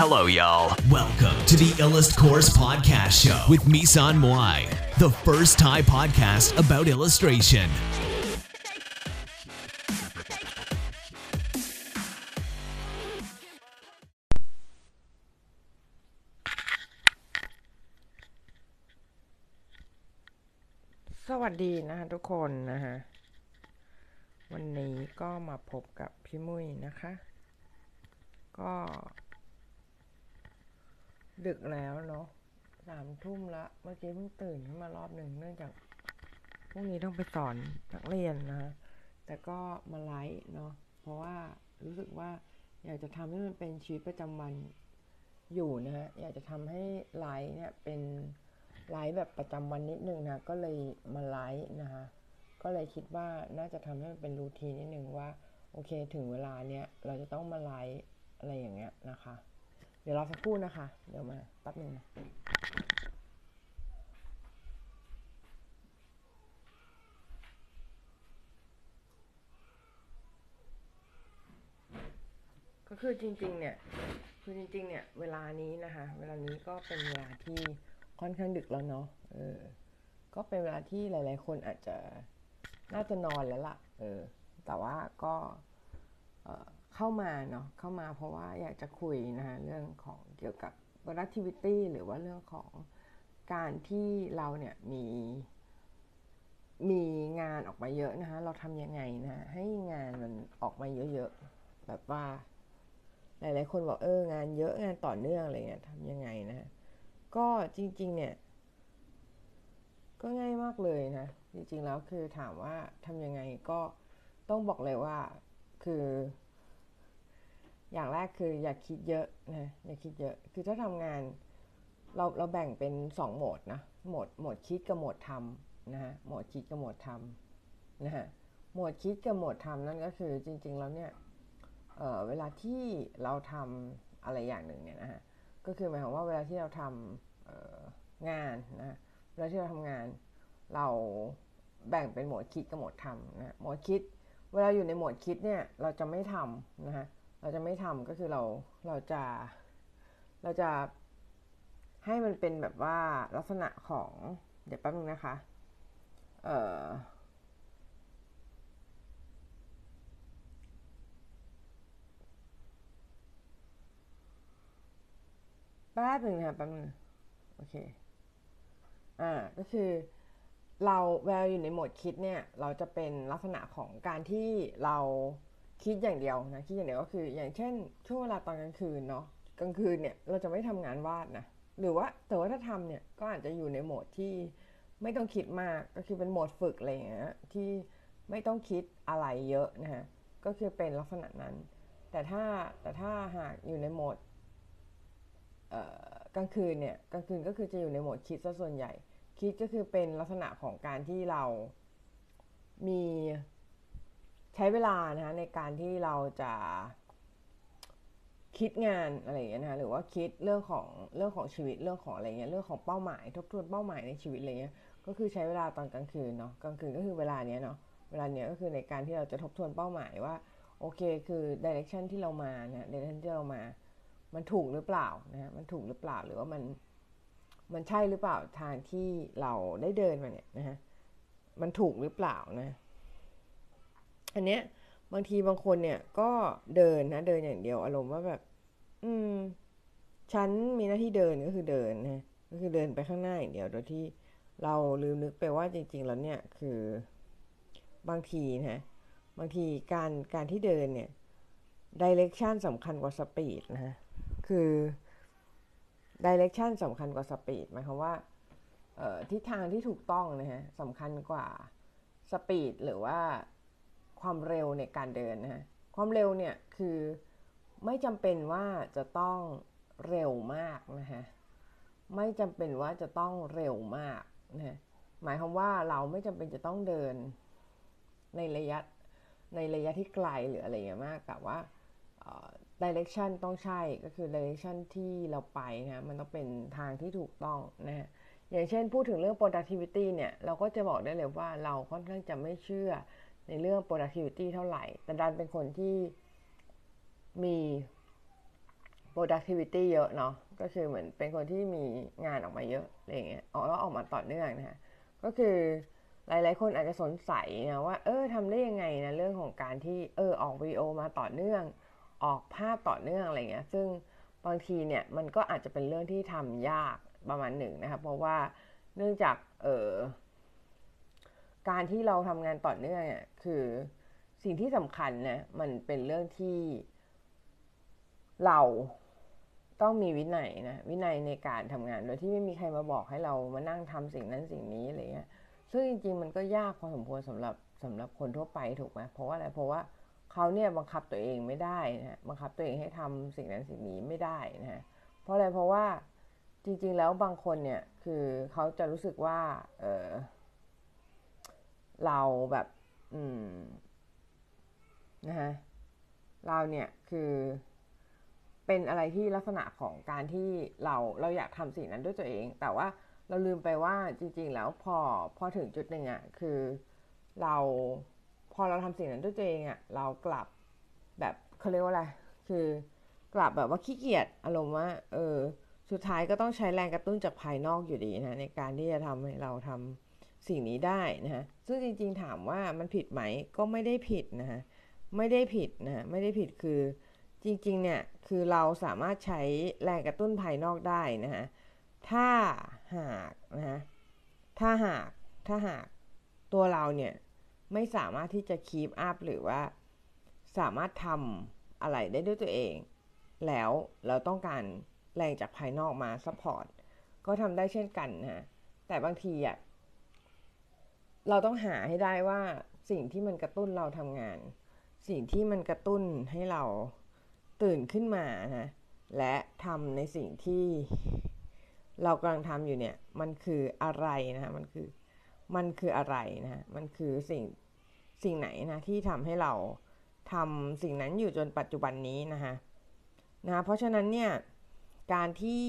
Hello, y'all. Welcome to the Illust Course Podcast Show with Misan Moai, the first Thai podcast about illustration. สวัสดีนะฮะทุกคนนะฮะ วันนี้ก็มาพบกับพี่มุ้ยนะคะ ก็ ดึกแล้วเนาะสามทุ่มละ เมื่อกี้เพิ่งตื่นขึ้นมารอบหนึ่งเนื่องจากพรุ่งนี้ต้องไปสอนนักเรียนนะ แต่ก็มาไลฟ์เนาะ เพราะว่ารู้สึกว่าอยากจะทำให้มันเป็นชีวิตประจำวันอยู่นะฮะ อยากจะทำให้ไลฟ์เนี่ยเป็นไลฟ์แบบประจำวันนิดนึงนะ ก็เลยมาไลฟ์นะคะ ก็เลยคิดว่าน่าจะทำให้มันเป็นรูทีนนิดนึงว่า โอเคถึงเวลาเนี้ยเราจะต้องมาไลฟ์อะไรอย่างเงี้ยนะคะ ดี๋ยวรอสักครู่นะคะ เดี๋ยวมาแป๊บหนึ่งนะก็คือจริงๆ เนี่ย คือจริงๆ เนี่ย เวลานี้นะคะ เวลานี้ก็เป็นเวลาที่ค่อนข้างดึกแล้วเนาะ เออ ก็เป็นเวลาที่หลาย ๆ คนอาจจะน่าจะนอนแล้วล่ะ เออ แต่ว่าก็ เออ เข้ามาเนาะเข้ามาเพราะว่าอยากจะคุยนะคะเรื่องของเกี่ยวกับ productivity หรือว่าเรื่องของการที่เราเนี่ยมีมีงานออกมาเยอะนะคะ เราทำยังไงนะ ให้งานมันออกมาเยอะๆ แบบว่า หลายๆ คนบอกเอองานเยอะงานต่อเนื่องอะไรเงี้ยทำยังไงนะ ก็จริง ๆ เนี่ย ก็ง่ายมากเลยนะ จริง ๆ แล้วคือถามว่าทำยังไงก็ต้องบอกเลยว่าคือ อย่างแรกคืออย่าคิดเยอะนะอย่าคิดเยอะ คือถ้าทำงานเราเราแบ่งเป็นสองโหมดนะโหมดโหมดคิดกับโหมดทำนะฮะโหมดคิดกับโหมดทำนะฮะโหมดคิดกับโหมดทำนั่นก็คือจริงๆแล้วเนี่ยเออเวลาที่เราทำอะไรอย่างหนึ่งเนี่ยนะฮะก็คือหมายความว่าเวลาที่เราทำงานนะเวลาที่เราทำงานเราแบ่งเป็นโหมดคิดกับโหมดทำนะโหมดคิด เวลาอยู่ในโหมดคิดเนี่ยเราจะไม่ทำนะฮะ เราจะไม่ทำก็คือเราเราจะเราจะให้มันเป็นแบบว่าลักษณะของเดี๋ยวแป๊บนึงนะคะ เอ่อแป๊บหนึ่งนะคะแป๊บนึงโอเค อ่า ก็คือเราเวลาอยู่ในโหมดคิดเนี่ย เราจะเป็นลักษณะของการที่เรา คิดอย่างเดียวนะคิดอย่างเดียวก็คือ อย่างเช่น ช่วงเวลาตอนกลางคืนเนาะกลางคืนเนี่ยเราจะไม่ทำงานวาดนะหรือว่าแต่ว่าถ้าทำเนี่ยก็อาจจะอยู่ในโหมดที่ไม่ต้องคิดมากก็คือเป็นโหมดฝึกอะไรอย่างเงี้ยที่ไม่ต้องคิดอะไรเยอะนะฮะก็คือเป็นลักษณะนั้น แต่ถ้าแต่ถ้าหากอยู่ในโหมดกลางคืนเนี่ยกลางคืนก็คือจะอยู่ในโหมดคิดซะส่วนใหญ่ คิดก็คือเป็นลักษณะของการที่เรามี ใช้เวลานะคะในการที่เราจะคิดงานอะไรอย่างเงี้ยนะคะหรือว่าคิดเรื่องของเรื่องของชีวิตเรื่องของอะไรเงี้ยเรื่องของเป้าหมายทบทวนเป้าหมายในชีวิตอะไรเงี้ยก็คือใช้เวลาตอนกลางคืนเนาะกลางคืนก็คือเวลาเนี้ยเนาะเวลาเนี้ยก็คือในการที่เราจะทบทวนเป้าหมายว่าโอเคคือ direction ที่เรามานะ direction ที่เรามา มันถูกหรือเปล่านะมันถูกหรือเปล่าหรือว่ามันมันใช่หรือเปล่าทางที่เราได้เดินมาเนี่ยนะฮะมันถูกหรือเปล่านะ อันเนี้ยบางทีบางคนเนี่ยก็เดินนะเดินอย่างเดียวอารมณ์ว่าแบบ อืม ฉันมีหน้าที่เดินก็คือเดินนะก็คือเดินไปข้างหน้าอย่างเดียวโดยที่เราลืมนึกไปว่าจริง ๆ แล้วเนี่ยคือบางทีนะบางทีการการที่เดินเนี่ยดิเรกชันสำคัญกว่าสปีดนะฮะคือดิเรกชันสำคัญกว่าสปีดหมายความว่าทิศทางที่ถูกต้องนะฮะสำคัญกว่าสปีดหรือว่า ความเร็วในการเดินนะฮะความเร็วเนี่ยคือไม่จำเป็นว่าจะต้องเร็วมากนะฮะไม่จำเป็นว่าจะต้องเร็วมากนะฮะหมายความว่าเราไม่จำเป็นจะต้องเดินในระยะในระยะที่ไกลหรืออะไรอย่างมากแต่ว่า direction ต้องใช่ก็คือ direction ที่เราไปนะมันต้องเป็นทางที่ถูกต้องนะฮะอย่างเช่นพูดถึงเรื่อง productivity เนี่ย เราก็จะบอกได้เลยว่าเราค่อนข้างจะไม่เชื่อ ในเรื่อง productivity เท่าไหร่ แต่ดันเป็นคนที่มี productivity เยอะเนาะ ก็คือเหมือนเป็นคนที่มีงานออกมาเยอะอะไรเงี้ยออกแล้วออกมาต่อเนื่องนะฮะก็คือหลาย ๆ คนอาจจะสงสัยนะว่า เออทำได้ยังไงนะเรื่องของการที่เออออกวิดีโอมาต่อเนื่อง ออกภาพต่อเนื่องอะไรเงี้ย ซึ่งบางทีเนี่ยมันก็อาจจะเป็นเรื่องที่ทำยากประมาณหนึ่งนะครับเพราะว่าเนื่องจากเออ การที่เราทำงานต่อเนื่องเนี่ยคือสิ่งที่สำคัญนะมันเป็นเรื่องที่เราต้องมีวินัยนะวินัยในการทำงาน โดยที่ไม่มีใครมาบอกให้เรามานั่งทำสิ่งนั้นสิ่งนี้อะไรเงี้ยซึ่งจริงๆมันก็ยากพอสมควรสำหรับสำหรับคนทั่วไปถูกไหมเพราะว่าอะไรเพราะว่าเขาเนี่ยบังคับตัวเองไม่ได้นะบังคับตัวเองให้ทำสิ่งนั้นสิ่งนี้ไม่ได้นะเพราะอะไรเพราะว่าจริง ๆ แล้วบางคนเนี่ยคือเขาจะรู้สึกว่าเออ เราแบบ อืมนะฮะเราเนี่ยคือเป็นอะไรที่ลักษณะของการที่เราเราอยากทำสิ่งนั้นด้วยตัวเอง แต่ว่าเราลืมไปว่าจริง ๆ แล้วพอพอถึงจุดหนึ่งอะ่ะคือเราพอเราทำสิ่งนั้นด้วยตัวเองอะ่ะเรากลับแบบเขาเรียกว่าอะไรคือกลับแบบว่าขี้เกียจอารมณ์ว่าเออสุดท้ายก็ต้องใช้แรงกระตุ้นจากภายนอกอยู่ดีนะในการที่จะทำให้เราทำสิ่งนี้ได้นะฮะ ซึ่งจริงๆถามว่ามันผิดไหมก็ไม่ได้ผิดนะฮะไม่ได้ผิดนะไม่ได้ผิดคือจริงๆเนี่ยคือเราสามารถใช้แรงกระตุ้นภายนอกได้นะฮะถ้าหากนะฮะถ้าหากถ้าหากตัวเราเนี่ยไม่สามารถที่จะ keep up หรือว่าสามารถทำอะไรได้ด้วยตัวเอง แล้วเราต้องการแรงจากภายนอกมา support ก็ทำได้เช่นกันนะแต่บางทีอะ เราต้องหาให้ได้ว่าสิ่งที่มันกระตุ้นเราทำงาน สิ่งที่มันกระตุ้นให้เราตื่นขึ้นมานะและทำในสิ่งที่เรากำลังทำอยู่เนี่ย มันคืออะไรนะมันคือมันคืออะไรนะมันคือสิ่งสิ่งไหนนะที่ทำให้เราทำสิ่งนั้นอยู่จนปัจจุบันนี้นะคะนะเพราะฉะนั้นเนี่ยการที่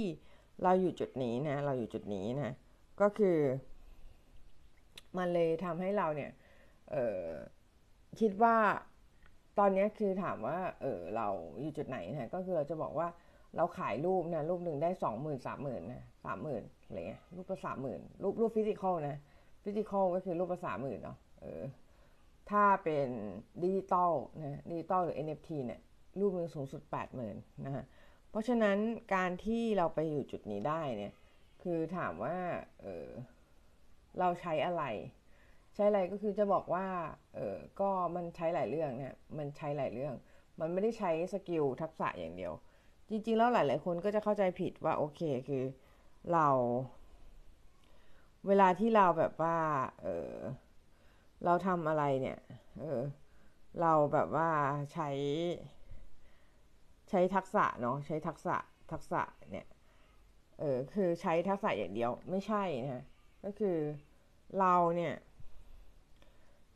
เราอยู่จุดนี้นะเราอยู่จุดนี้นะก็คือ มันเลยทำให้เราเนี่ยคิดว่าตอนนี้คือถามว่าเออเราอยู่จุดไหนนะก็คือเราจะบอกว่าเราขายรูปนะรูปหนึ่งได้สองหมื่นสามหมื่นนะสามหมื่นอะไรเงี้ยรูปละสามหมื่นรูปรูป physical นะ physical ก็คือรูปละสามหมื่นเนาะเออถ้าเป็นดิจิตอลนะดิจิตอลหรือ NFT เนี่ยรูปหนึ่งสูงสุดแปดหมื่นนะฮะเพราะฉะนั้นการที่เราไปอยู่จุดนี้ได้เนี่ยคือถามว่าเออ เราใช้อะไร ใช้อะไรก็คือจะบอกว่าเออก็มันใช้หลายเรื่องเนี่ยมันใช้หลายเรื่อง มันไม่ได้ใช้ skill ทักษะอย่างเดียว จริง ๆ แล้วหลาย ๆ คนก็จะเข้าใจผิดว่าโอเคคือเรา เวลาที่เราแบบว่าเออเราทำอะไรเนี่ยเออเราแบบว่าใช้ ใช้ทักษะเนาะใช้ทักษะทักษะเนี่ยเออคือใช้ทักษะอย่างเดียวไม่ใช่นะก็คือ เราเนี่ย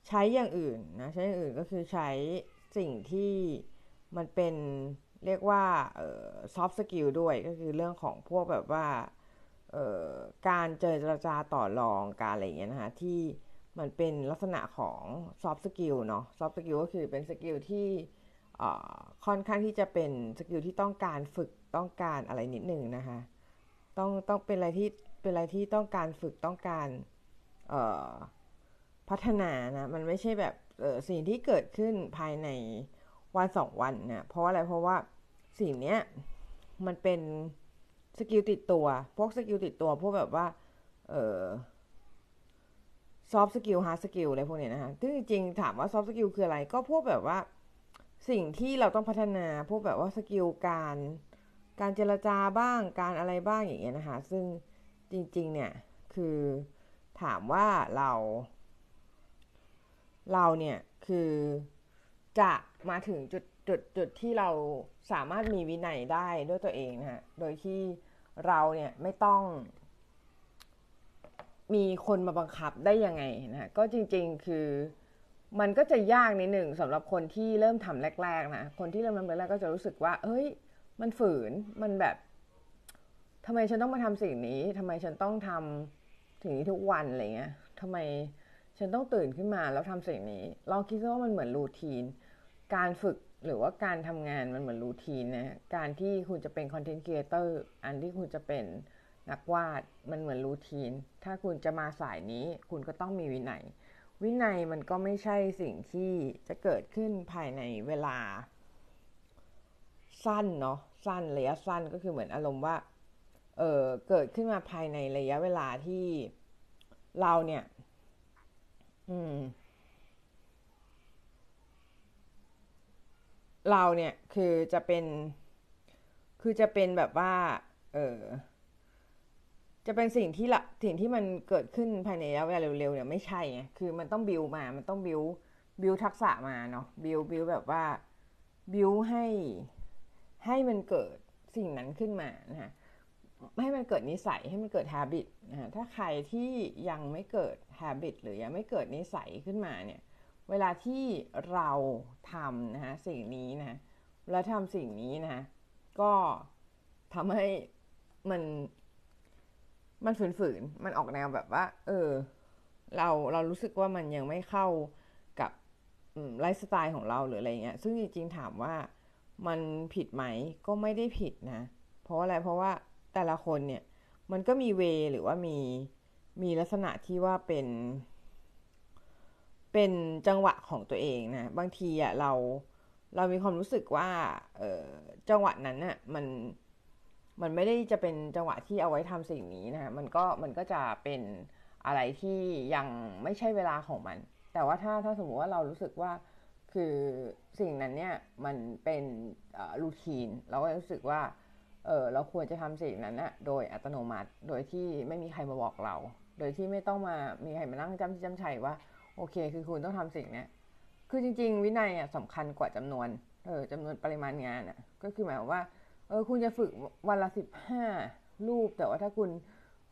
ใช้อย่างอื่นนะใช้อย่างอื่นก็คือใช้สิ่งที่มันเป็นเรียกว่า soft skill ด้วยก็คือเรื่องของพวกแบบว่าการเจรจาต่อรองการอะไรอย่างเงี้ยนะคะที่มันเป็นลักษณะของ soft skill เนาะ soft skill ก็คือเป็น skill ที่ค่อนข้างที่จะเป็น skill ที่ต้องการฝึกต้องการอะไรนิดหนึ่งนะคะต้องต้องเป็นอะไรที่เป็นอะไรที่ต้องการฝึกต้องการ พัฒนานะมันไม่ใช่แบบสิ่งที่เกิดขึ้นภายในวันสองวันนะเพราะอะไรเพราะว่าสิ่งเนี้ยมันเป็น skill ติดตัวพวก skill ติดตัวพวกแบบว่าเออ soft skill hard skill อะไรพวกเนี้ยนะคะซึ่งจริงๆถามว่า soft skill คืออะไร ก็พวกแบบว่าสิ่งที่เราต้องพัฒนาพวกแบบว่าสกิลการ การเจรจาบ้างการอะไรบ้างอย่างเงี้ยนะคะ ซึ่งจริง ๆ เนี่ยคือ ถามว่าเรา เราเนี่ยคือจะมาถึงจุดจุดจุดที่เราสามารถมีวินัยได้ด้วยตัวเองนะฮะ โดยที่เราเนี่ยไม่ต้อง มีคนมาบังคับได้ยังไงนะก็จริงๆคือมันก็จะยากนิดหนึ่งสำหรับคนที่เริ่มทำแรกๆนะ คนที่เริ่มทำแรกๆก็จะรู้สึกว่า เฮ้ย มันฝืน มันแบบทำไมฉันต้องมาทำสิ่งนี้ทำไมฉันต้องทำ สิ่งนี้ทุกวันอะไรเงี้ยทำไมฉันต้องตื่นขึ้นมาแล้วทำสิ่งนี้ ลองคิดว่ามันเหมือน routine การฝึกหรือว่าการทำงานมันเหมือน routine นะการที่คุณจะเป็น content creator การที่คุณจะเป็นนักวาดมันเหมือนรูทีน ถ้าคุณจะมาสายนี้ คุณก็ต้องมีวินัย วินัยมันก็ไม่ใช่สิ่งที่จะเกิดขึ้นภายในเวลา สั้นเนาะสั้นระยะสั้นก็คือเหมือนอารมณ์ว่า เเกิดขึ้นมาภายในระยะเวลาที่เราเนี่ย อืม เราเนี่ยคือจะเป็นคือจะเป็นแบบว่า เออจะเป็นสิ่งที่ละสิ่งที่มันเกิดขึ้นภายในระยะเวลาเร็วๆเนี่ยไม่ใช่ไงคือมันต้องบิวมา มันต้องบิวบิวทักษะมาเนาะบิวบิวแบบว่าบิวให้ให้มันเกิดสิ่งนั้นขึ้นมานะฮะ ให้มันเกิดนิสัยให้มันเกิด habit นะถ้าใครที่ยังไม่เกิด habit หรือยังไม่เกิดนิสัยขึ้นมาเนี่ยเวลาที่เราทำนะฮะสิ่งนี้นะแล้วทำสิ่งนี้นะก็ทำให้มันมันฝืนๆมันออกแนวแบบว่า เออ เราเรารู้สึกว่ามันยังไม่เข้ากับไลฟ์สไตล์ของเราหรืออะไรเงี้ยซึ่งจริงๆถามว่ามันผิดไหมก็ไม่ได้ผิดนะ เพราะอะไรเพราะว่า แต่ละคนเนี่ย มันก็มีเวหรือว่ามีมีลักษณะที่ว่าเป็น เป็นจังหวะของตัวเองนะ บางทีอะเราเรามีความรู้สึกว่า เออจังหวะนั้นน่ะมันมันไม่ได้จะเป็นจังหวะที่เอาไว้ทำสิ่งนี้นะมันก็มันก็จะเป็นอะไรที่ยังไม่ใช่เวลาของมัน แต่ว่าถ้าถ้าสมมติว่าเรารู้สึกว่าคือสิ่งนั้นเนี่ยมันเป็นรูทีนเราก็รู้สึกว่า เออเราควรจะทำสิ่งนั้นนะโดยอัตโนมัติ โดยที่ไม่มีใครมาบอกเรา โดยที่ไม่ต้องมามีใครมานั่งจำจำชัยว่า โอเค คือคุณต้องทำสิ่งนี้คือจริง ๆ วินัยอะสำคัญกว่าจำนวนเออจำนวนปริมาณงานอะ ก็คือหมายว่าเออคุณจะฝึกวันละสิบห้ารูป แต่ว่าถ้าคุณ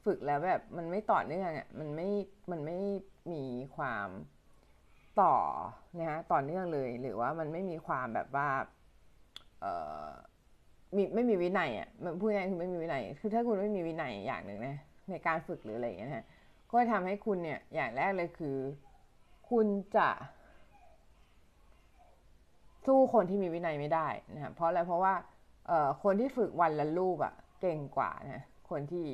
ฝึกแล้วแบบมันไม่ต่อเนื่องอะมันไม่มันไม่มีความต่อนะฮะต่อเนื่องเลย หรือว่ามันไม่มีความแบบว่าเออ มีไม่มีวินัยอะมันพูดง่ายคือไม่มีวินัย คือถ้าคุณไม่มีวินัยอย่างหนึ่งนะในการฝึกหรืออะไรอย่างเงี้ยนะก็ทำให้คุณเนี่ยอย่างแรกเลยคือ คุณจะสู้คนที่มีวินัยไม่ได้นะเพราะอะไรเพราะว่าเอ่อคนที่ฝึกวันละรูปอะเก่งกว่านะคนที่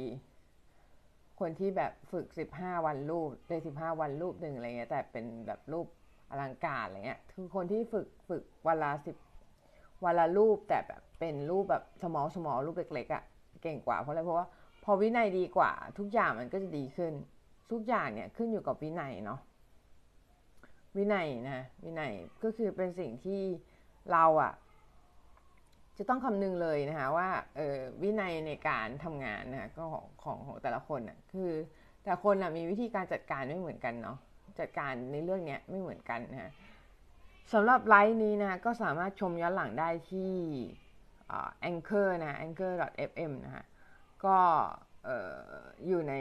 คนที่แบบฝึกสิบห้าวันรูปในสิบห้าวันรูปหนึ่งอะไรเงี้ยแต่เป็นแบบรูปอลังการอะไรเงี้ยคือคนที่ฝึกฝึกวันละสิบ วันละรูปแต่แบบเป็นรูปแบบสมอลสมอลรูปเล็กๆอะ่ะเก่งกว่าเพราะอะไรเพราะว่าพอวินัยดีกว่า ทุกอย่างมันก็จะดีขึ้น ทุกอย่างเนี่ยขึ้นอยู่กับวินัยเนาะวินัยนะวินัยก็คือเป็นสิ่งที่เราอะจะต้องคำนึงเลยนะคะว่าเออวินัยในการทำงานนะก็ของของของแต่ละคนนะ่ะคือแต่คนนะมีวิธีการจัดการไม่เหมือนกันเนาะจัดการในเรื่องเนี้ยไม่เหมือนกันนะ สำหรับไลฟ์นี้นะก็สามารถชมย้อนหลังได้ที่ anchor นะ anchor.fm นะคะก็อยู่ใน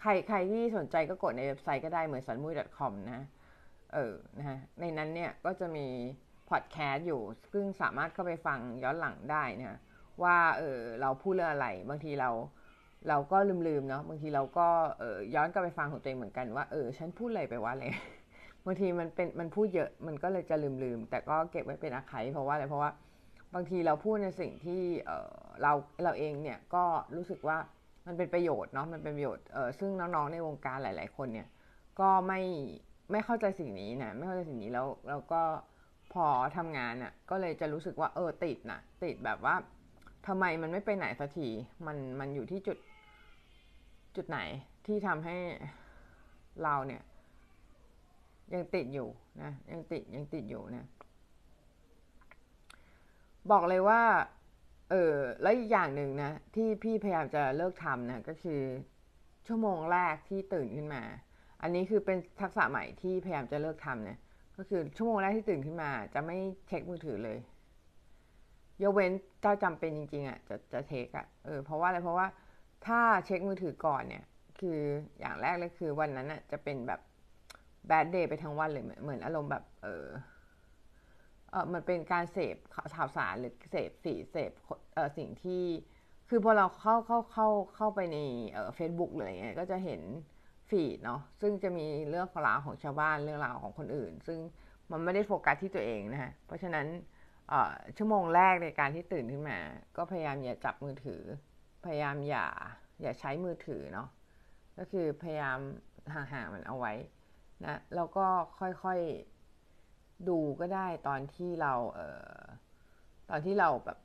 ใครใครที่สนใจก็กดในเว็บไซต์ก็ได้เหมือนสันมุย .com นะเออนะฮะในนั้นเนี่ยก็จะมีพอดแคสต์อยู่ ซึ่งสามารถเข้าไปฟังย้อนหลังได้นะว่าเออเราพูดเรื่องอะไร บางทีเราเราก็ลืมๆเนาะบางทีเราก็เออย้อนกลับไปฟังของตัวเองเหมือนกันว่าเออฉันพูดอะไรไปว่าอะไร บางทีมันเป็นมันพูดเยอะมันก็เลยจะลืมๆแต่ก็เก็บไว้เป็นอาคายเพราะว่าอะไรเพราะว่าบางทีเราพูดในสิ่งที่เราเราเองเนี่ยก็รู้สึกว่ามันเป็นประโยชน์เนาะมันเป็นประโยชน์เออซึ่งน้องๆในวงการหลาย ๆ คนเนี่ยก็ไม่ไม่เข้าใจสิ่งนี้นะไม่เข้าใจสิ่งนี้แล้วเราก็พอทำงานอะ่ะก็เลยจะรู้สึกว่าเออติดนะติดแบบว่าทำไมมันไม่ไปไหนสักทีมันมันอยู่ที่จุดจุดไหนที่ทำให้เราเนี่ย ยังติดอยู่นะยังติดยังติดอยู่นะบอกเลยว่า เออแล้วอีกอย่างหนึ่งนะ ที่พี่พยายามจะเลิกทำนะก็คือ ชั่วโมงแรกที่ตื่นขึ้นมา อันนี้คือเป็นทักษะใหม่ที่พยายามจะเลิกทำเนะก็คือชั่วโมงแรกที่ตื่นขึ้นมา จะไม่เช็คมือถือเลยยกเว้นเจ้าจำเป็นจริงๆอะจะจะเช็คอะเออเพราะว่าอะไรเพราะว่าถ้าเช็คมือถือก่อนเนี่ย คืออย่างแรกเลยคือวันนั้นอะจะเป็นแบบ แบดเดย์ไปทั้งวันเลยเหมือนอารมณ์แบบ เออเออมันเป็นการเสพข่าวสารหรือเสพสีเสพเออสิ่งที่คือพอเราเข้าเข้าเข้าเข้าไปในเออเฟซบุ๊กหรืออะไรเงี้ยก็จะเห็นฟีดเนาะซึ่งจะมีเรื่องราวของชาวบ้านเรื่องราวของคนอื่น ซึ่งมันไม่ได้โฟกัสที่ตัวเองนะฮะเพราะฉะนั้นชั่วโมงแรกในการที่ตื่นขึ้นมา ก็พยายามอย่าจับมือถือ พยายามอย่าอย่าใช้มือถือเนาะก็คือพยายามห่างๆมันเอาไว้ นะแล้วก็ค่อยๆดูก็ได้ตอนที่เราเออตอนที่เราแบบ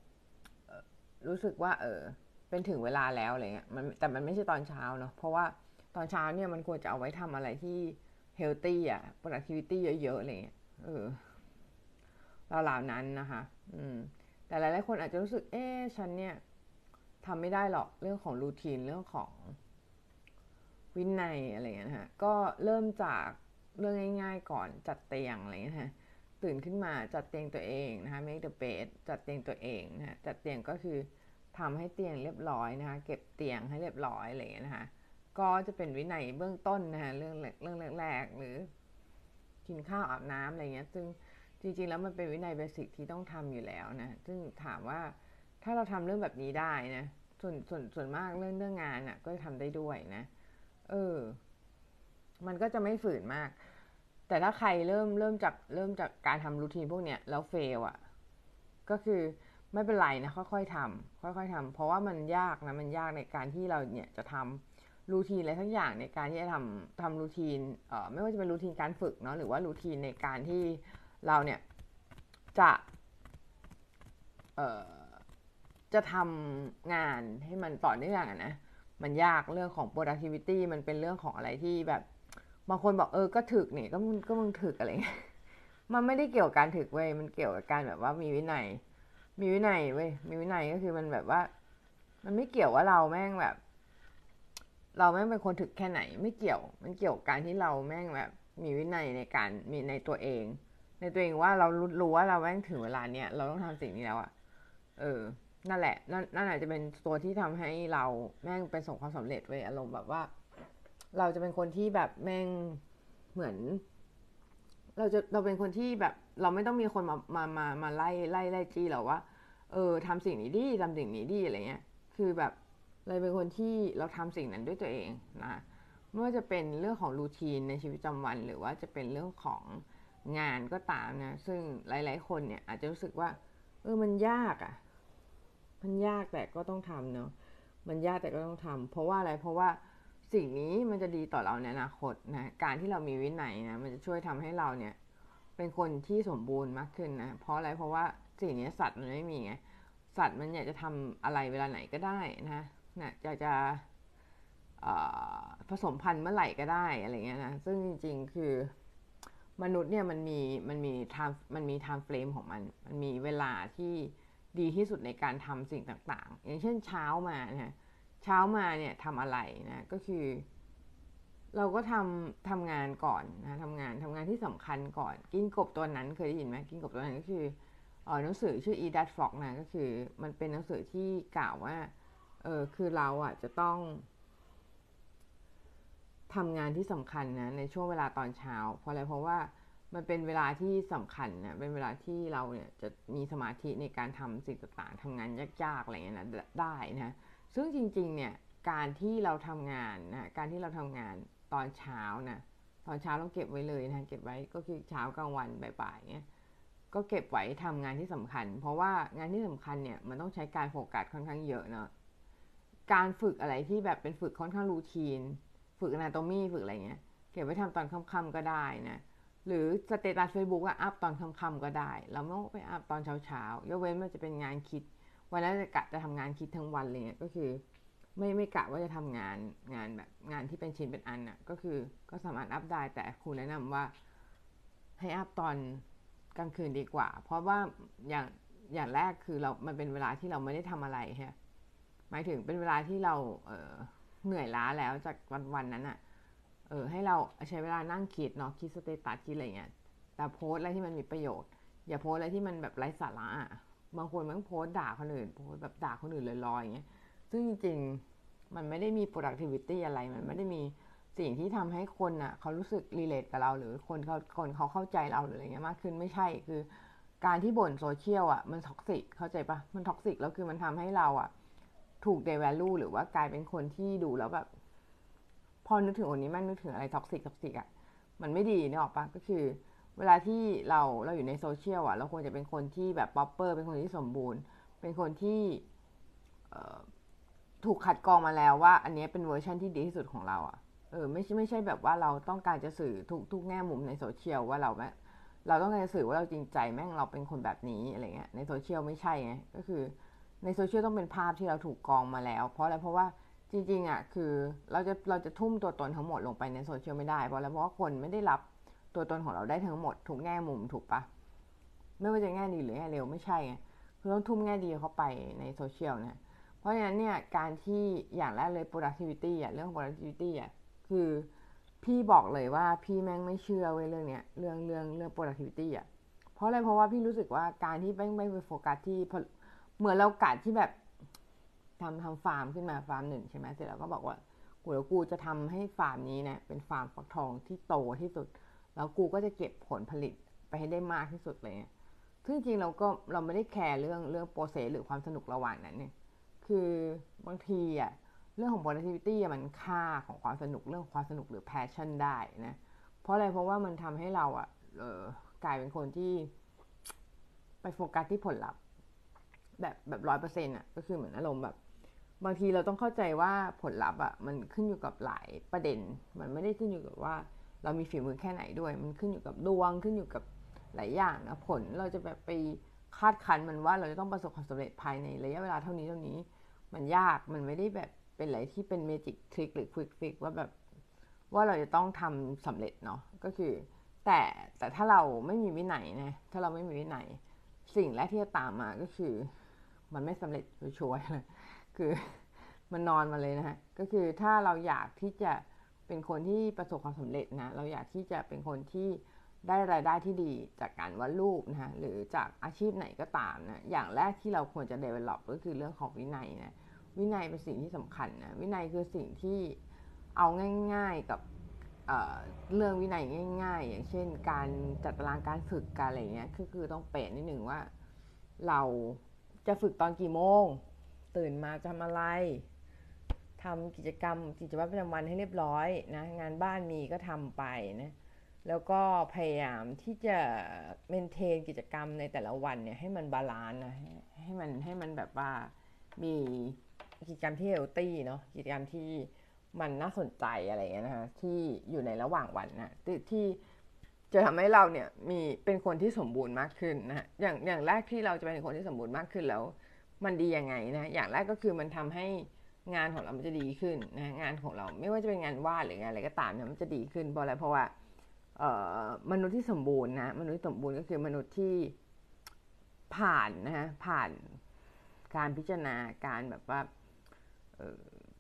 รู้สึกว่า เออ เป็นถึงเวลาแล้วอะไรเงี้ยมันแต่มันไม่ใช่ตอนเช้าเนาะเพราะว่าตอนเช้าเนี่ยมันควรจะเอาไว้ทำอะไรที่เฮลตี้อะ productivity เยอะๆอะไรเงี้ยเออเราเหล่านั้นนะคะ อืม แต่หลายๆคนอาจจะรู้สึก เอ๊ฉันเนี่ยทำไม่ได้หรอกเรื่องของรูทีนเรื่องของวินัยอะไรเงี้ยนะฮะ ก็เริ่มจาก เรื่องง่ายๆก่อนจัดเตียงอะไรเงี้ยฮะตื่นขึ้นมาจัดเตียงตัวเองนะคะ make the bed จัดเตียงตัวเองนะฮะจัดเตียงก็คือทำให้เตียงเรียบร้อยนะคะเก็บเตียงให้เรียบร้อยอะไรเงี้ยนะคะก็จะเป็นวินัยเบื้องต้นนะคะเรื่องเรื่องแรกๆหรือกินข้าวอาบน้ำอะไรเงี้ย ซึ่งจริงๆแล้วมันเป็นวินัยเบสิกที่ต้องทำอยู่แล้วนะ ซึ่งถามว่าถ้าเราทำเรื่องแบบนี้ได้นะ ส่วนส่วนส่วนมากเรื่องเรื่องงานอะ่ะก็ทำได้ด้วยนะ เออ มันก็จะไม่ฝืนมาก แต่ถ้าใครเริ่มเริ่มจากเริ่มจากการทำรูทีนพวกเนี้ยแล้วเฟลอะ่ะก็คือไม่เป็นไรนะค่อยๆทำค่อยๆทำเพราะว่ามันยากนะมันยากในการที่เราเนี่ยจะทำรูทีนอะไรทั้งอย่างในการที่จะทำทำรูทีนเอ่อไม่ว่าจะเป็นรูทีนการฝึกเนาะหรือว่ารูทีนในการที่เราเนี่ยจะเอ่อจะทำงานให้มันต่อเนื่องอะนะมันยากเรื่องของ productivity มันเป็นเรื่องของอะไรที่แบบ บางคนบอกเออก็ถึกเนี่ยก็มึงก็มึงถึกอะไรเงี้ยมันไม่ได้เกี่ยวกับการถึกเว้ยมันเกี่ยวกับการแบบว่ามีวินัย มีวินัยเว้ยมีวินัยก็คือมันแบบว่า มันไม่เกี่ยวว่าเราแม่งแบบ เราแม่งเป็นคนถึกแค่ไหน ไม่เกี่ยว มันเกี่ยวกับการที่เราแม่งแบบ มีวินัยในการมีในตัวเอง ในตัวเองว่าเรารู้ว่าเราแม่งถึงเวลาเนี้ยเราต้องทำสิ่งนี้แล้วอะเออ นั่นแหละ นั่นนั่นอาจจะเป็นตัวที่ทำให้เราแม่งเป็นสงความสำเร็จเว้ยอารมณ์แบบว่า เราจะเป็นคนที่แบบแม่งเหมือน เราจะเราเป็นคนที่แบบ เราไม่ต้องมีคนมามามามาไล่ไล่ไล่จี้เราว่า เออทำสิ่งนี้ดีทำสิ่งนี้ดีอะไรเงี้ย คือแบบเราเป็นคนที่เราทำสิ่งนั้นด้วยตัวเองนะไม่ว่าจะเป็นเรื่องของรูทีนในชีวิตประจำวัน หรือว่าจะเป็นเรื่องของงานก็ตามนะ ซึ่งหลาย ๆ คนเนี่ยอาจจะรู้สึกว่า เออมันยากอะ่ะ มันยากแต่ก็ต้องทำเนาะมันยากแต่ก็ต้องทำเพราะว่าอะไรเพราะว่า สิ่งนี้มันจะดีต่อเราในอนาคตนะการที่เรามีวินัยนะมันจะช่วยทำให้เราเนี่ยเป็นคนที่สมบูรณ์มากขึ้นนะเพราะอะไรเพราะว่าสิ่งนี้สัตว์มันไม่มีไงสัตว์มันอยากจะทำอะไรเวลาไหนก็ได้นะนะอยากจะผสมพันธุ์เมื่อไหร่ก็ได้อะไรเงี้ยนะซึ่งจริง ๆ คือมนุษย์เนี่ยมันมีมันมีทางมันมีทางเฟรมของมัน มันมีเวลาที่ดีที่สุดในการทำสิ่งต่างๆ อย่างเช่นเช้ามานะ เช้ามาเนี่ยทำอะไรนะก็คือ เราก็ทำทำงานก่อนนะทำงานทำงานที่สำคัญก่อน กินกบตัวนั้นเคยได้ยินไหมกินกบตัวนั้นก็คือออหนังสือชื่อ e d a t f o x นะก็คือมันเป็นหนังสือที่กล่าวว่าเออคือเราอะจะต้องทำงานที่สำคัญนะในช่วงเวลาตอนเช้า เพราะอะไรเพราะว่ามันเป็นเวลาที่สำคัญนะเป็นเวลาที่เราเนี่ยจะมีสมาธิในการทำสิ่งต่างๆทำงานยากๆอะไรเงี้ยนะได้นะ ซึ่งจริงๆเนี่ยการที่เราทำงานนะการที่เราทำงานตอนเช้านะตอนเช้าเราเก็บไว้เลยนะเก็บไว้ก็คือเช้ากลางวันบ่ายๆเนี่ยก็เก็บไว้ทำงานที่สำคัญ เพราะว่างานที่สำคัญเนี่ยมันต้องใช้การโฟกัสค่อนข้างเยอะเนาะการฝึกอะไรที่แบบเป็นฝึกค่อนข้าง routine ฝึก anatomy ฝึกอะไรเงี้ยเก็บไว้ทำตอนค่ำๆก็ได้นะหรือ status เฟซบุ๊กอะอัพตอนค่ำๆก็ได้ เราไม่ต้องไปอัพตอนเช้าๆยกเว้นมันจะเป็นงานคิด วันนั้นจะกะจะทำงานคิดทั้งวันเลยเนี่ยก็คือ ไม่ไม่กะว่าจะทำงานงานแบบงานที่เป็นชิ้นเป็นอันอะก็คือก็สามารถอัพได้แต่ครูแนะนำว่า ให้อัพตอนกลางคืนดีกว่า เพราะว่าอย่างอย่างแรกคือเรา มันเป็นเวลาที่เราไม่ได้ทำอะไรฮะหมายถึงเป็นเวลาที่เราเออเหนื่อยล้าแล้วจากวันวันนั้นอะ่ะเออให้เราใช้เวลานั่งคิดเนาะคิด status คิดอะไรเงี้ยแต่โพสอะไรที่มันมีประโยชน์ อย่าโพสอะไรที่มันแบบไร้สาระอะ บางคนมันโพสด่าคนอื่นโพสแบบด่าคนอื่นลอยๆอย่างเงี้ยซึ่งจริงๆมันไม่ได้มี productivity อะไรมันไม่ได้มีสิ่งที่ทำให้คนอะเขารู้สึก relate กับเรา หรือคนเขาคนเขาเข้าใจเราหรืออะไรเงี้ยมากขึ้นไม่ใช่คือ การที่บ่นโซเชียลอะมัน toxic เข้าใจปะมัน toxic แล้วคือมันทำให้เราอะถูก devalue หรือว่ากลายเป็นคนที่ดูแล้วแบบ พอนึกถึงคนนี้มันนึกถึงอะไร toxic toxic อะมันไม่ดีนึกออกปะก็คือ เวลาที่เราเราอยู่ในโซเชียลอะ เราควรจะเป็นคนที่แบบ proper เป็นคนที่สมบูรณ์ เป็นคนที่ถูกคัดกรองมาแล้วว่า อันนี้เป็นเวอร์ชันที่ดีที่สุดของเราอะเออไม่ใช่ไม่ใช่แบบว่าเราต้องการจะสื่อทุกทุกแง่มุมในโซเชียลว่าเราแม่งเราต้องการจะสื่อว่าเราจริงใจแม่งเราเป็นคนแบบนี้อะไรเงี้ยในโซเชียลไม่ใช่ไงก็คือในโซเชียลต้องเป็นภาพที่เราถูกกรองมาแล้ว เพราะอะไรเพราะว่าจริงๆอะคือเราจะเราจะทุ่มตัวตนทั้งหมดลงไปในโซเชียลไม่ได้เพราะอะไรเพราะว่าคนไม่ได้รับ ตัวตนของเราได้ทั้งหมดทุกแง่มุมถูกปะไม่ว่าจะแง่ดีหรือแง่เร็วไม่ใช่ไงคือต้องทุ่มแง่ดีเข้าไปในโซเชียลนะเพราะฉะนั้นเนี่ยการที่อย่างแรกเลย productivity อะเรื่อง productivity อะคือพี่บอกเลยว่าพี่แม่งไม่เชื่อเว้ยเรื่องเนี้ยเรื่องเรื่องเรื่อง productivity อะเพราะอะไรเพราะว่าพี่รู้สึกว่าการที่แม่งไม่ไปโฟกัสที่เหมือนเรากัดที่แบบทำทำฟาร์มขึ้นมาฟาร์มหนึ่งใช่ไหมเสร็จแล้วก็บอกว่ากูเดี๋ยวกูจะทำให้ฟาร์มนี้นะเป็นฟาร์มฟักทองที่โตที่สุด แล้วกูก็จะเก็บผลผลิตไปให้ได้มากที่สุดเลยซึ่งจริงเราก็เราไม่ได้แคร์เรื่องเรื่อง process หรือความสนุกระหว่างนั้นเนี่ย คือบางทีอะเรื่องของ productivity มันฆ่าของความสนุกเรื่องความสนุกหรือ passion ได้นะ เพราะอะไรเพราะว่ามันทำให้เราอะเออกลายเป็นคนที่ ไปโฟกัสที่ผลลัพธ์ แบบแบบร้อยเปอร์เซ็นต์อะก็คือเหมือนอารมณ์แบบ บางทีเราต้องเข้าใจว่าผลลัพธ์อะมันขึ้นอยู่กับหลายประเด็น มันไม่ได้ขึ้นอยู่กับว่า เรามีฝีมือแค่ไหนด้วย มันขึ้นอยู่กับดวงขึ้นอยู่กับหลายอย่างนะผลเราจะแบบไปคาดคันมันว่าเราจะต้องประสบความสำเร็จภายในระยะเวลาเท่านี้เท่านี้ มันยากมันไม่ได้แบบเป็นอะไรที่เป็นเมจิกทริคหรือควิกฟิกว่าแบบว่าเราจะต้องทำสำเร็จเนาะก็คือ แต่แต่ถ้าเราไม่มีวินัยนะถ้าเราไม่มีวินัยสิ่งแรกที่จะตามมาก็คือ มันไม่สำเร็จชัวร์เลยคือมันนอนมาเลยนะฮะก็คือถ้าเราอยากที่จะ เป็นคนที่ประสบความสำเร็จนะ เราอยากที่จะเป็นคนที่ได้รายได้ที่ดีจากการวาดรูปนะหรือจากอาชีพไหนก็ตามนะอย่างแรกที่เราควรจะ develop ก็คือเรื่องของวินัยนะวินัยเป็นสิ่งที่สำคัญนะวินัยคือสิ่งที่เอาง่าย ๆกับเรื่องวินัยง่าย ๆ อย่างเช่น การจัดตารางการฝึกการอะไรเงี้ยคือคือต้องเป๊ะนิดหนึ่งว่า เราจะฝึกตอนกี่โมง ตื่นมาทำอะไร ทำกิจกรรมกิจวัตรประจำวันให้เรียบร้อยนะงานบ้านมีก็ทำไปนะแล้วก็พยายามที่จะ maintain กิจกรรมในแต่ละวันเนี่ยให้มัน balance นะให้มันให้มันแบบว่ามีกิจกรรมที่เฮลตี้เนาะกิจกรรมที่มันน่าสนใจอะไรเงี้ยนะคะที่อยู่ในระหว่างวันนะที่จะทำให้เราเนี่ยมีเป็นคนที่สมบูรณ์มากขึ้นนะอย่างอย่างแรกที่เราจะเป็นคนที่สมบูรณ์มากขึ้นแล้ว มันดียังไงนะอย่างแรกก็คือมันทำให้ งานของเรามันจะดีขึ้นนะงานของเราไม่ว่าจะเป็นงานวาดหรืองานอะไรก็ตามเนี่ยมันจะดีขึ้นเพราะอะไรเพราะว่าเอ่อมนุษย์ที่สมบูรณ์นะมนุษย์สมบูรณ์ก็คือมนุษย์ที่ผ่านนะฮะผ่านการพิจารณาการแบบว่า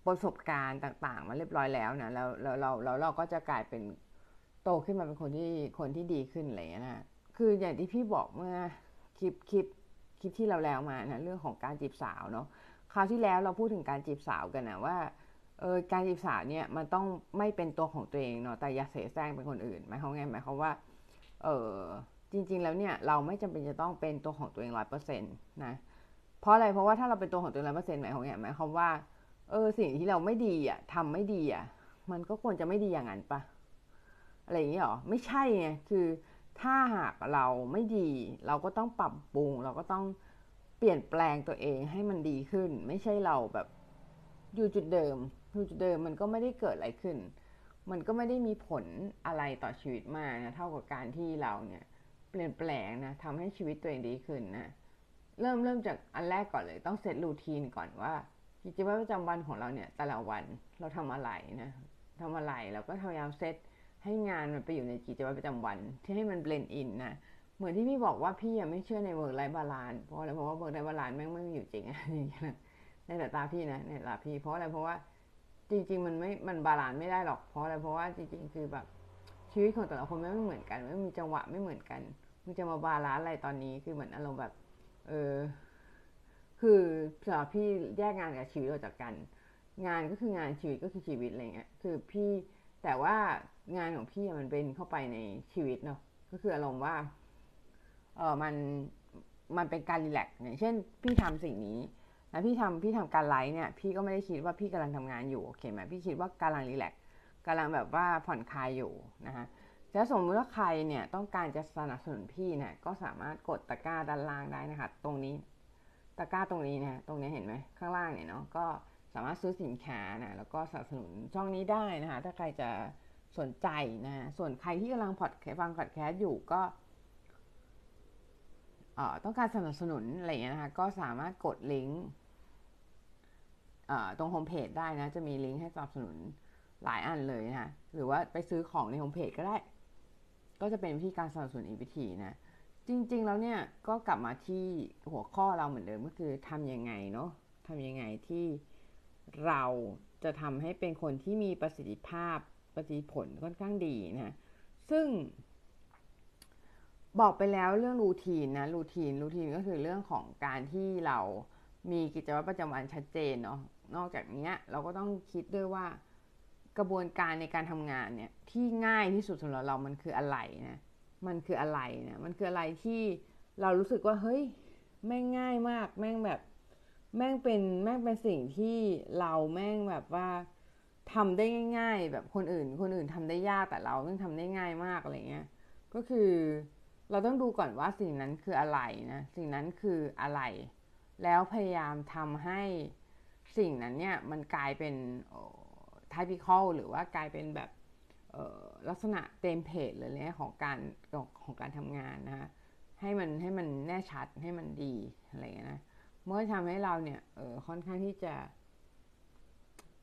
ประสบการณ์ต่าง ๆ มาเรียบร้อยแล้วนะแล้วเราเราเราเราก็จะกลายเป็นโตขึ้นมาเป็นคนที่คนที่ดีขึ้นอะไรอย่างนี้นะคืออย่างที่พี่บอกเมื่อคลิปคลิปคลิปที่เราแล้วมานะเรื่องของการจีบสาวเนาะ คราวที่แล้วเราพูดถึงการจีบสาวกันนะว่าเออการจีบสาวเนี่ยมันต้องไม่เป็นตัวของตัวเองเนาะแต่อย่าเสแสร้งเป็นคนอื่นหมายความไงหมายความว่าเออจริง ๆ แล้วเนี่ยเราไม่จำเป็นจะต้องเป็นตัวของตัวเองร้อยเปอร์เซ็นต์นะเพราะอะไรเพราะว่าถ้าเราเป็นตัวของตัวเองร้อยเปอร์เซ็นต์หมายความไงหมายความว่าเออสิ่งที่เราไม่ดีอะทำไม่ดีอะมันก็ควรจะไม่ดีอย่างนั้นปะอะไรอย่างนี้หรอไม่ใช่ไงคือถ้าหากเราไม่ดี เราก็ต้องปรับปรุง เราก็ต้อง ลี่ยนแปลงตัวเองให้มันดีขึ้น ไม่ใช่เราแบบอยู่จุดเดิมอยู่จุดเดิมมันก็ไม่ได้เกิดอะไรขึ้น มันก็ไม่ได้มีผลอะไรต่อชีวิตมากนะเท่ากับการที่เราเนี่ยเปลี่ยนแปลงนะทำให้ชีวิตตัวเองดีขึ้นนะเริ่มเริ่มจากอันแรกก่อนเลย ต้อง set routine ก่อนว่ากิจวัตรประจำวันของเราเนี่ยแต่ละวันเราทำอะไรนะทำอะไรเราก็พยายามเซตให้งานมันไปอยู่ในกิจวัตรประจำวันที่ให้มัน blend in นะ เหมือนที่พี่บอกว่าพี่ยังไม่เชื่อใน work life balance เพราะอะไรเพราะว่า work life balance แม่งไม่มีอยู่จริงอะในแต่ตาพี่นะในตาพี่เพราะอะไรเพราะว่าจริง ๆ มันไม่มันบาลานไม่ได้หรอกเพราะอะไรเพราะว่าจริง ๆ คือแบบชีวิตของแต่ละคนไม่เหมือนกันไม่มีจังหวะไม่เหมือนกันมึงจะมาบาลานอะไรตอนนี้คือเหมือนอารมณ์แบบ เออคือสำหรับพี่แยกงานกับชีวิตออกจากกัน งานก็คืองานชีวิตก็คือชีวิตอะไรเงี้ยคือพี่แต่ว่างานของพี่มันเป็นเข้าไปในชีวิตเนาะก็คืออารมณ์ว่า เออมันมันเป็นการรีแลกซ์อย่างเช่น พี่ทำสิ่งนี้แล้วพี่ทำพี่ทำการไลฟ์เนี่ยพี่ก็ไม่ได้คิดว่าพี่กำลังทำงานอยู่โอเคไหมพี่คิดว่ากำลังรีแลกซ์กำลังแบบว่าผ่อนคลายอยู่นะฮะเสถ้าสมมติว่าใครเนี่ยต้องการจะสนับสนุนพี่เนี่ยก็สามารถกดตะกร้าด้านล่างได้นะคะ ตรงนี้ตะกร้าตรงนี้เนี่ยตรงนี้เห็นไหมข้างล่างเนี่ยเนาะก็สามารถซื้อสินค้านะแล้วก็สนับสนุนช่องนี้ได้นะคะถ้าใครจะสนใจนะส่วนใครที่กำลังพอดฟังพอดแคสต์อยู่ก็ ต้องการสนับสนุนอะไรเงี้ยนะคะ ก็สามารถกดลิงก์ตรงโฮมเพจได้นะ จะมีลิงก์ให้สนับสนุนหลายอันเลยนะหรือว่าไปซื้อของในโฮมเพจก็ได้ ก็จะเป็นวิธีการสนับสนุนอีกวิธีนะ จริง ๆ แล้วเนี่ยก็กลับมาที่หัวข้อเราเหมือนเดิมก็คือทำยังไงเนาะทำยังไงที่เราจะทำให้เป็นคนที่มีประสิทธิภาพประสิทธิผลค่อนข้างดีนะ ซึ่ง บอกไปแล้วเรื่องรูทีนนะรูทีนรูทีนก็คือเรื่องของการที่เรามีกิจวัตรประจำวันชัดเจนเนาะนอกจากนี้เราก็ต้องคิดด้วยว่ากระบวนการในการทำงานเนี่ยที่ง่ายที่สุดสำหรับเรามันคืออะไรนะมันคืออะไรนะมันคืออะไรที่เรารู้สึกว่าเฮ้ยแม่งง่ายมาก แม่งแบบแม่งเป็นแม่งเป็นสิ่งที่เราแม่งแบบว่าทำได้ง่าย ๆ แบบคนอื่น คนอื่นทำได้ยากแต่เราแม่งทำได้ง่ายมากอะไรเงี้ยก็คือ เราต้องดูก่อนว่าสิ่งนั้นคืออะไรนะ สิ่งนั้นคืออะไร แล้วพยายามทำให้สิ่งนั้นเนี่ยมันกลายเป็น typical หรือว่ากลายเป็นแบบลักษณะเต็มเพจเลยเนี่ยของการของการทำงานนะคะให้มันให้มันแน่ชัดให้มันดีอะไรเงี้ยนะเมื่อทำให้เราเนี่ยเออค่อนข้างที่จะ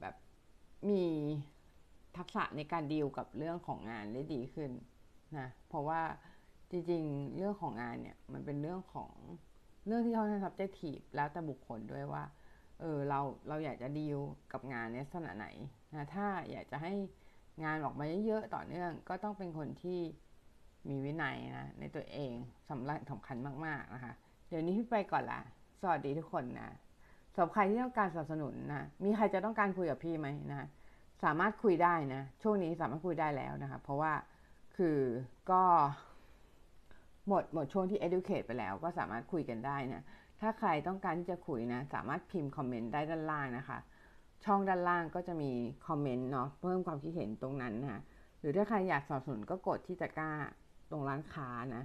แบบมีทักษะในการดีลกับเรื่องของงานได้ดีขึ้นนะเพราะว่า จริงๆ เรื่องของงานเนี่ยมันเป็นเรื่องของเรื่องที่เขาทำ subjective แล้วแต่บุคคลด้วยว่า เออเราเราอยากจะดีลกับงานในลักษณะไหนนะถ้าอยากจะให้งานออกมาเยอะๆต่อเนื่อง ก็ต้องเป็นคนที่มีวินัยนะในตัวเองสำคัญสำคัญมากๆนะคะเดี๋ยวนี้พี่ไปก่อนละสวัสดีทุกคนนะสำหรับใครที่ต้องการสนับสนุนนะมีใครจะต้องการคุยกับพี่ไหมนะสามารถคุยได้นะช่วงนี้สามารถคุยได้แล้วนะคะเพราะว่าคือก็ หมดหมดช่วงที่ educate ไปแล้วก็สามารถคุยกันได้นะ ถ้าใครต้องการที่จะคุยนะ สามารถพิมพ์คอมเมนต์ได้ด้านล่างนะคะ ช่องด้านล่างก็จะมีคอมเมนต์เนาะเพิ่มความคิดเห็นตรงนั้นนะคะหรือถ้าใครอยากสนับสนุนก็กดที่ตะกร้าตรงร้านค้านะ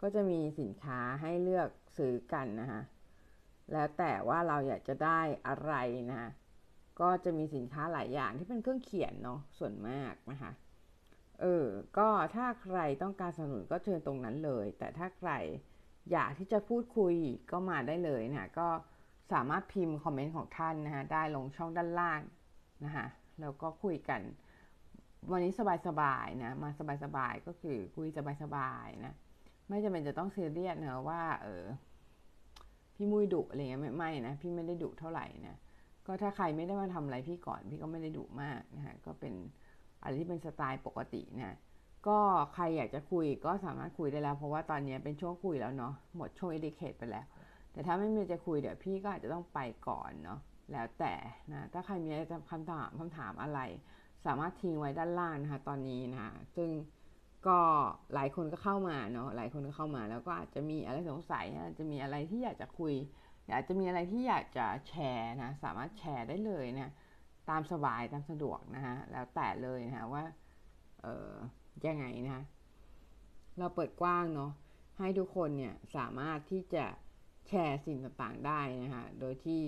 ก็จะมีสินค้าให้เลือกซื้อกันนะคะแล้วแต่ว่าเราอยากจะได้อะไรนะ ก็จะมีสินค้าหลายอย่างที่เป็นเครื่องเขียนเนาะส่วนมากนะคะ เออ ก็ถ้าใครต้องการสนับสนุนก็เชิญตรงนั้นเลย แต่ถ้าใครอยากที่จะพูดคุยก็มาได้เลยนะก็สามารถพิมพ์คอมเมนต์ของท่านนะฮะได้ลงช่องด้านล่างนะคะแล้วก็คุยกัน วันนี้สบายๆนะมาสบายๆก็คือคุยสบายๆนะไม่จำเป็นจะต้องเซีเรียสนะว่า เออพี่มุ้ยดุอะไรเงี้ยไม่ไม่นะพี่ไม่ได้ดุเท่าไหร่นะก็ถ้าใครไม่ได้มาทำอะไรพี่ก่อน พี่ก็ไม่ได้ดุมากนะฮะก็เป็น อะไรที่เป็นสไตล์ปกตินะก็ใครอยากจะคุยก็สามารถคุยได้แล้ว เพราะว่าตอนนี้เป็นช่วงคุยแล้วเนาะหมดช่วง educate ไปแล้ว แต่ถ้าไม่มีจะคุยเดี๋ยวพี่ก็อาจจะต้องไปก่อนเนาะแล้วแต่นะถ้าใครมีคำถามคำถามอะไร สามารถทิ้งไว้ด้านล่างนะคะตอนนี้นะซึ่งก็หลายคนก็เข้ามาเนาะหลายคนก็เข้ามา แล้วก็อาจจะมีอะไรสงสัยอาจจะมีอะไรที่อยากจะคุยอยากจะมีอะไรที่อยากจะแชร์นะสามารถแชร์ได้เลยนะ ตามสบายตามสะดวกนะฮะแล้วแต่เลยนะฮะว่าเออยังไงนะเราเปิดกว้างเนาะให้ทุกคนเนี่ยสามารถที่จะแชร์สิ่งต่างๆได้นะคะโดยที่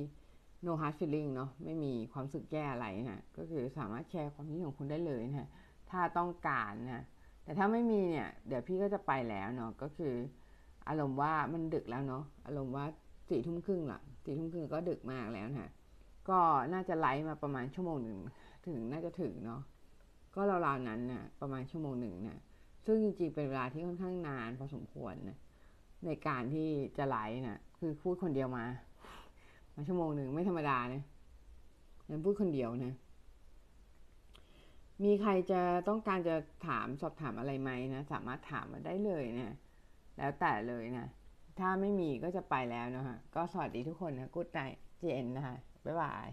no hard feeling เนาะไม่มีความสึกแย่อะไรนะก็คือสามารถแชร์ความคิดของคุณได้เลยนะถ้าต้องการนะแต่ถ้าไม่มีเนี่ยเดี๋ยวพี่ก็จะไปแล้วเนาะก็คือ อารมณ์ว่ามันดึกแล้วเนาะอารมณ์ว่าสี่ทุ่มครึ่งละสี่ทุ่มครึ่งก็ดึกมากแล้วนะ ก็น่าจะไลฟ์มาประมาณชั่วโมงหนึ่งถึงน่าจะถึงเนาะก็ราวๆนั้นนะ่ะประมาณชั่วโมงหนึ่งนะซึ่งจริงๆเป็นเวลาที่ค่อนข้างนานพอสมควรนะในการที่จะไลฟ์นะคือพูดคนเดียวมา มาชั่วโมงหนึ่งไม่ธรรมดานะยังพูดคนเดียวนะ มีใครจะต้องการจะถามสอบถามอะไรไหมนะสามารถถามมาได้เลยนะแล้วแต่เลยนะถ้าไม่มีก็จะไปแล้วนะฮะก็สวัสดีทุกคนนะกูดไนเจนนะคะ บ๊ายบาย